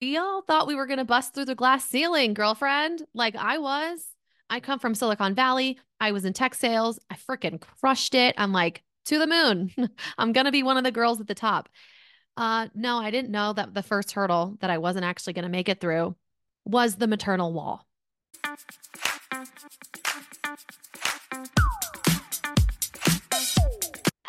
We all thought we were going to bust through the glass ceiling, girlfriend. Like I was. I come from Silicon Valley. I was in tech sales. I freaking crushed it. I'm like, to the moon. I'm going to be one of the girls at the top. Uh, no, I didn't know that the first hurdle that I wasn't actually going to make it through was the maternal wall.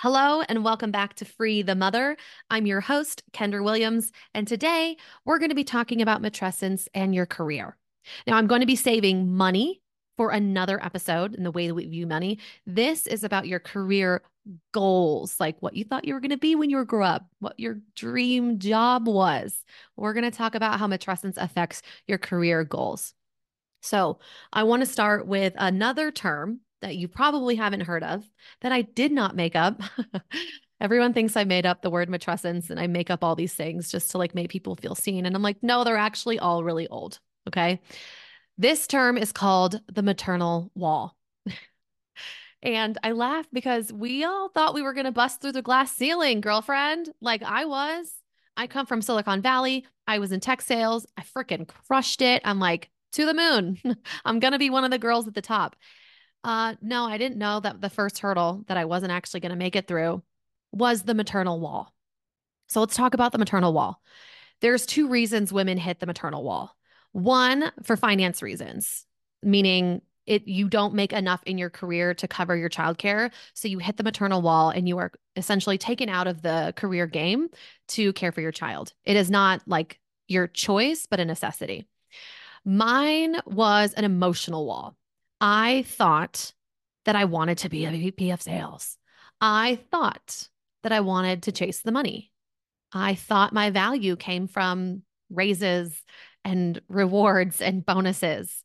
Hello, and welcome back to Free the Mother. I'm your host, Kendra Williams, and today we're going to be talking about matrescence and your career. Now, I'm going to be saving money for another episode in the way that we view money. This is about your career goals, like what you thought you were going to be when you grew up, what your dream job was. We're going to talk about how matrescence affects your career goals. So, I want to start with another term that you probably haven't heard of that I did not make up. Everyone thinks I made up the word matrescence and I make up all these things just to like make people feel seen. And I'm like, no, they're actually all really old. Okay. This term is called the maternal wall. and I laugh because we all thought we were going to bust through the glass ceiling, girlfriend. Like I was. I come from Silicon Valley. I was in tech sales. I freaking crushed it. I'm like, to the moon. I'm going to be one of the girls at the top. Uh, no, I didn't know that the first hurdle that I wasn't actually going to make it through was the maternal wall. So let's talk about the maternal wall. There's two reasons women hit the maternal wall. One, for finance reasons, meaning it you don't make enough in your career to cover your childcare, so you hit the maternal wall and you are essentially taken out of the career game to care for your child. It is not like your choice, but a necessity. Mine was an emotional wall. I thought that I wanted to be a VP of sales. I thought that I wanted to chase the money. I thought my value came from raises and rewards and bonuses.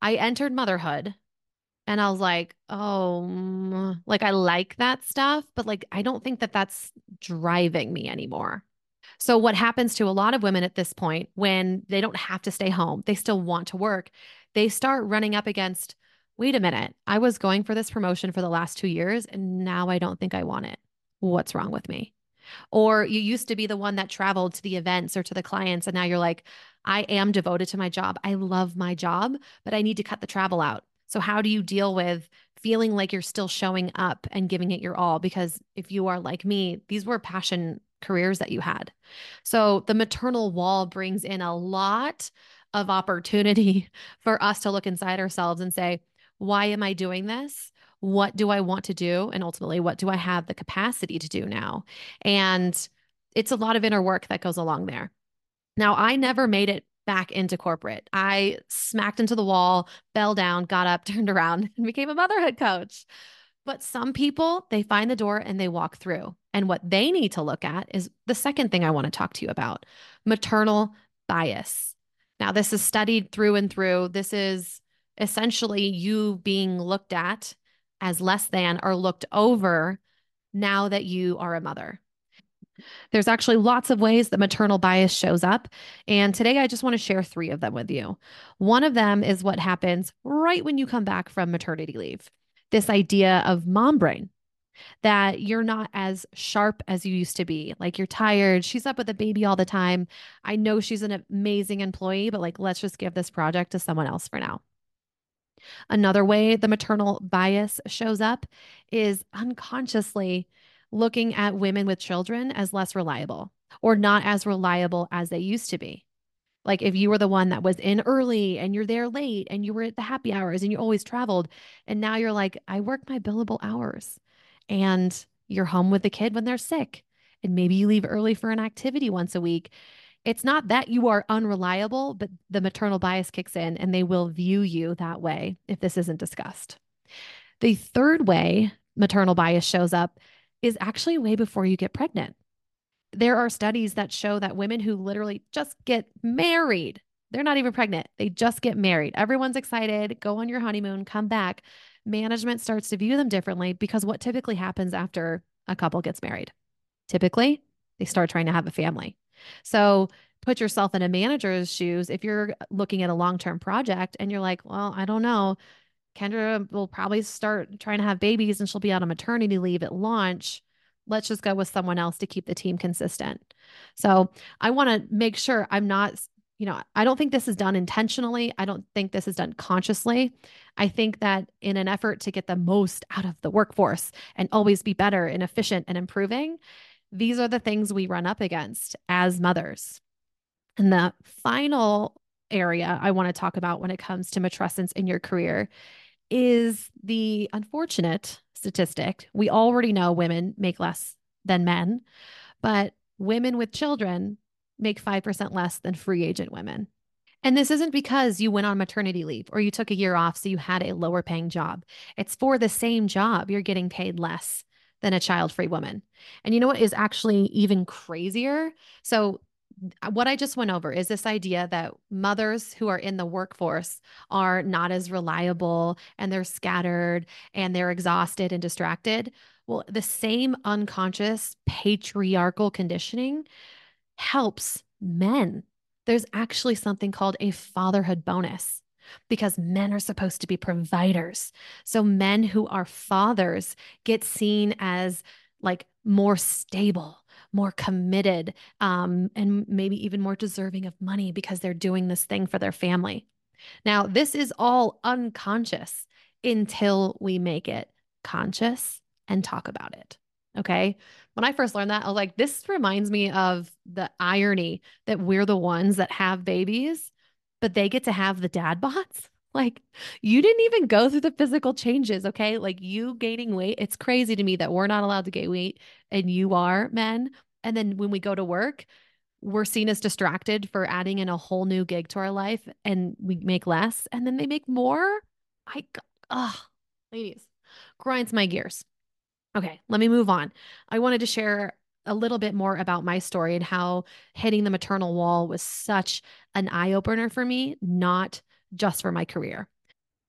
I entered motherhood and I was like, oh, like I like that stuff, but like I don't think that that's driving me anymore. So, what happens to a lot of women at this point when they don't have to stay home, they still want to work, they start running up against wait a minute, I was going for this promotion for the last two years and now I don't think I want it. What's wrong with me? Or you used to be the one that traveled to the events or to the clients, and now you're like, I am devoted to my job. I love my job, but I need to cut the travel out. So, how do you deal with feeling like you're still showing up and giving it your all? Because if you are like me, these were passion careers that you had. So, the maternal wall brings in a lot of opportunity for us to look inside ourselves and say, why am I doing this? What do I want to do? And ultimately, what do I have the capacity to do now? And it's a lot of inner work that goes along there. Now, I never made it back into corporate. I smacked into the wall, fell down, got up, turned around, and became a motherhood coach. But some people, they find the door and they walk through. And what they need to look at is the second thing I want to talk to you about maternal bias. Now, this is studied through and through. This is essentially you being looked at as less than or looked over now that you are a mother. There's actually lots of ways that maternal bias shows up. And today I just want to share three of them with you. One of them is what happens right when you come back from maternity leave this idea of mom brain that you're not as sharp as you used to be. Like you're tired. She's up with a baby all the time. I know she's an amazing employee, but like, let's just give this project to someone else for now. Another way the maternal bias shows up is unconsciously looking at women with children as less reliable or not as reliable as they used to be. Like if you were the one that was in early and you're there late and you were at the happy hours and you always traveled, and now you're like, I work my billable hours and you're home with the kid when they're sick. And maybe you leave early for an activity once a week it's not that you are unreliable, but the maternal bias kicks in and they will view you that way if this isn't discussed. The third way maternal bias shows up is actually way before you get pregnant. There are studies that show that women who literally just get married, they're not even pregnant, they just get married. Everyone's excited, go on your honeymoon, come back. Management starts to view them differently because what typically happens after a couple gets married? Typically, they start trying to have a family. So put yourself in a manager's shoes. If you're uh, looking at a long term project and you're like, well, I don't know, Kendra will probably start trying to have babies and she'll be on a maternity leave at launch. Let's just go with someone else to keep the team consistent. So I want to make sure I'm not you know, I don't think this is done intentionally. I don't think this is done consciously. I think that in an effort to get the most out of the workforce and always be better and efficient and improving, these are the things we run up against as mothers. And the final area I want to talk about when it comes to matrescence in your career is the unfortunate statistic. We already know women make less than men, but women with children make 5% less than free agent women. And this isn't because you went on maternity leave or you took a year off so you had a lower paying job. It's for the same job, you're getting paid less than a child free woman. And you know what is actually even crazier? So, uh, what I just went over is this idea that mothers who are in the workforce are not as reliable and they're scattered and they're exhausted and distracted. Well, the same unconscious patriarchal conditioning helps men. There's actually something called a fatherhood bonus because men are supposed to be providers. So men who are fathers get seen as like more stable, more committed, um, and maybe even more deserving of money because they're doing this thing for their family. Now, this is all unconscious until we make it conscious and talk about it. Okay. When I first learned that, I was like, this reminds me of the irony that we're the ones that have babies, but they get to have the dad bods. Like, you didn't even go through the physical changes. Okay. Like, you gaining weight, it's crazy to me that we're not allowed to gain weight and you are men. And then when we go to work, we're seen as distracted for adding in a whole new gig to our life and we make less and then they make more. I, ugh, ladies, grinds my gears. Okay, let me move on. I wanted to share a little bit more about my story and how hitting the maternal wall was such an eye opener for me, not just for my career.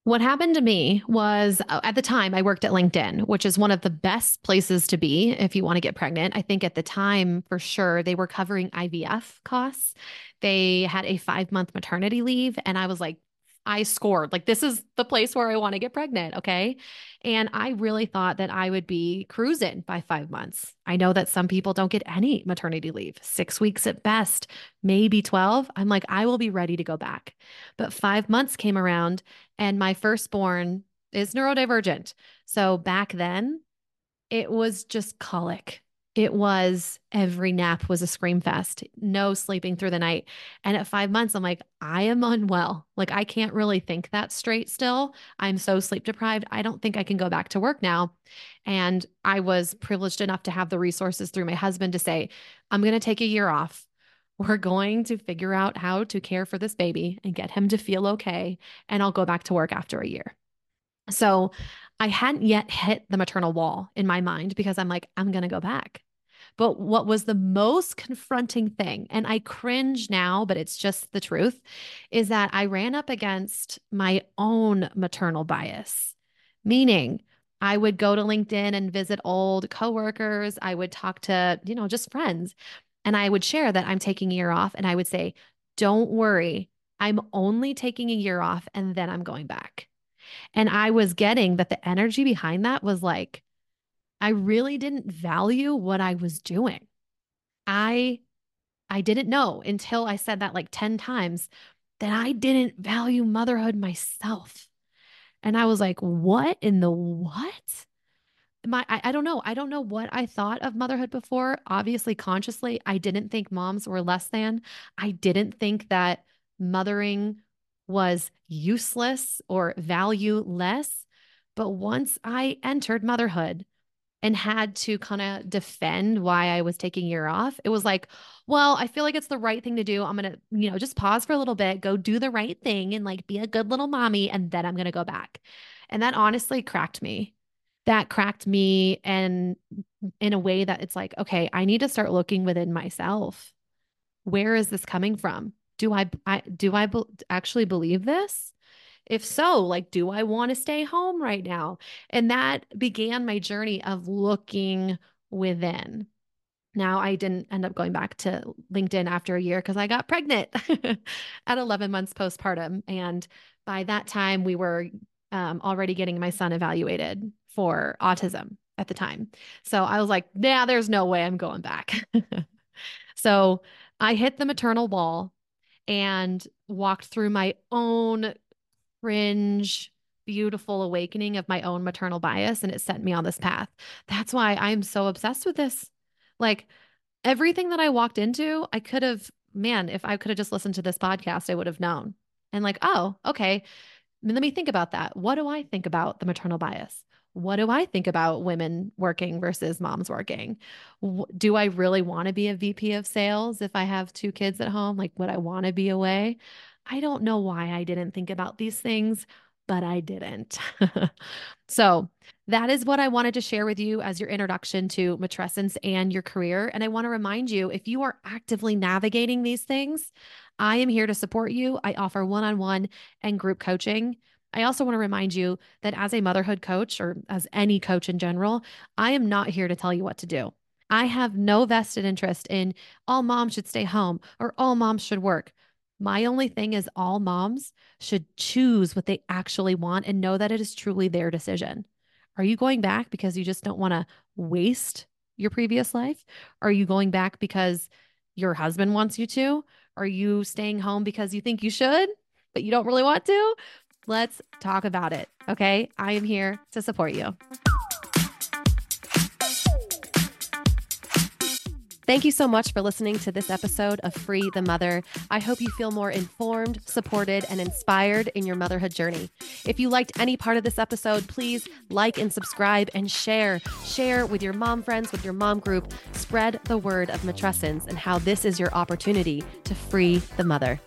What happened to me was uh, at the time I worked at LinkedIn, which is one of the best places to be if you want to get pregnant. I think at the time, for sure, they were covering IVF costs. They had a five month maternity leave. And I was like, I scored. Like, this is the place where I want to get pregnant. Okay. And I really thought that I would be cruising by five months. I know that some people don't get any maternity leave, six weeks at best, maybe 12. I'm like, I will be ready to go back. But five months came around, and my firstborn is neurodivergent. So back then, it was just colic it was every nap was a scream fest, no sleeping through the night. And at five months, I'm like, I am unwell. Like, I can't really think that straight still. I'm so sleep deprived. I don't think I can go back to work now. And I was privileged enough to have the resources through my husband to say, I'm going to take a year off. We're going to figure out how to care for this baby and get him to feel okay. And I'll go back to work after a year. So I hadn't yet hit the maternal wall in my mind because I'm like, I'm going to go back. But what was the most confronting thing, and I cringe now, but it's just the truth, is that I ran up against my own maternal bias, meaning I would go to LinkedIn and visit old coworkers. I would talk to, you know, just friends, and I would share that I'm taking a year off. And I would say, don't worry, I'm only taking a year off and then I'm going back. And I was getting that the energy behind that was like, I really didn't value what I was doing. I I didn't know until I said that like 10 times that I didn't value motherhood myself. And I was like, what in the what? My I, I don't know. I don't know what I thought of motherhood before. Obviously, consciously, I didn't think moms were less than. I didn't think that mothering was useless or value less. But once I entered motherhood, and had to kind of defend why I was taking year off. It was like, well, I feel like it's the right thing to do. I'm going to, you know, just pause for a little bit, go do the right thing and like be a good little mommy. And then I'm going to go back. And that honestly cracked me. That cracked me. And in a way that it's like, okay, I need to start looking within myself. Where is this coming from? Do I, I do I be- actually believe this? If so, like, do I want to stay home right now? And that began my journey of looking within. Now, I didn't end up going back to LinkedIn after a year because I got pregnant at 11 months postpartum. And by that time, we were um, already getting my son evaluated for autism at the time. So I was like, yeah, there's no way I'm going back. so I hit the maternal wall and walked through my own cringe, beautiful awakening of my own maternal bias, and it sent me on this path. That's why I'm so obsessed with this. Like everything that I walked into, I could have, man, if I could have just listened to this podcast, I would have known. And like, oh, okay. Let me think about that. What do I think about the maternal bias? what do I think about women working versus moms working? Do I really want to be a VP of sales if I have two kids at home? Like, would I want to be away? I don't know why I didn't think about these things, but I didn't. so, that is what I wanted to share with you as your introduction to matrescence and your career. And I want to remind you if you are actively navigating these things, I am here to support you. I offer one on one and group coaching. I also want to remind you that as a motherhood coach or as any coach in general, I am not here to tell you what to do. I have no vested interest in all moms should stay home or all moms should work. My only thing is all moms should choose what they actually want and know that it is truly their decision. Are you going back because you just don't want to waste your previous life? Are you going back because your husband wants you to? Are you staying home because you think you should, but you don't really want to? Let's talk about it. Okay. I am here to support you. Thank you so much for listening to this episode of Free the Mother. I hope you feel more informed, supported, and inspired in your motherhood journey. If you liked any part of this episode, please like and subscribe and share. Share with your mom friends, with your mom group. Spread the word of matrescence and how this is your opportunity to free the mother.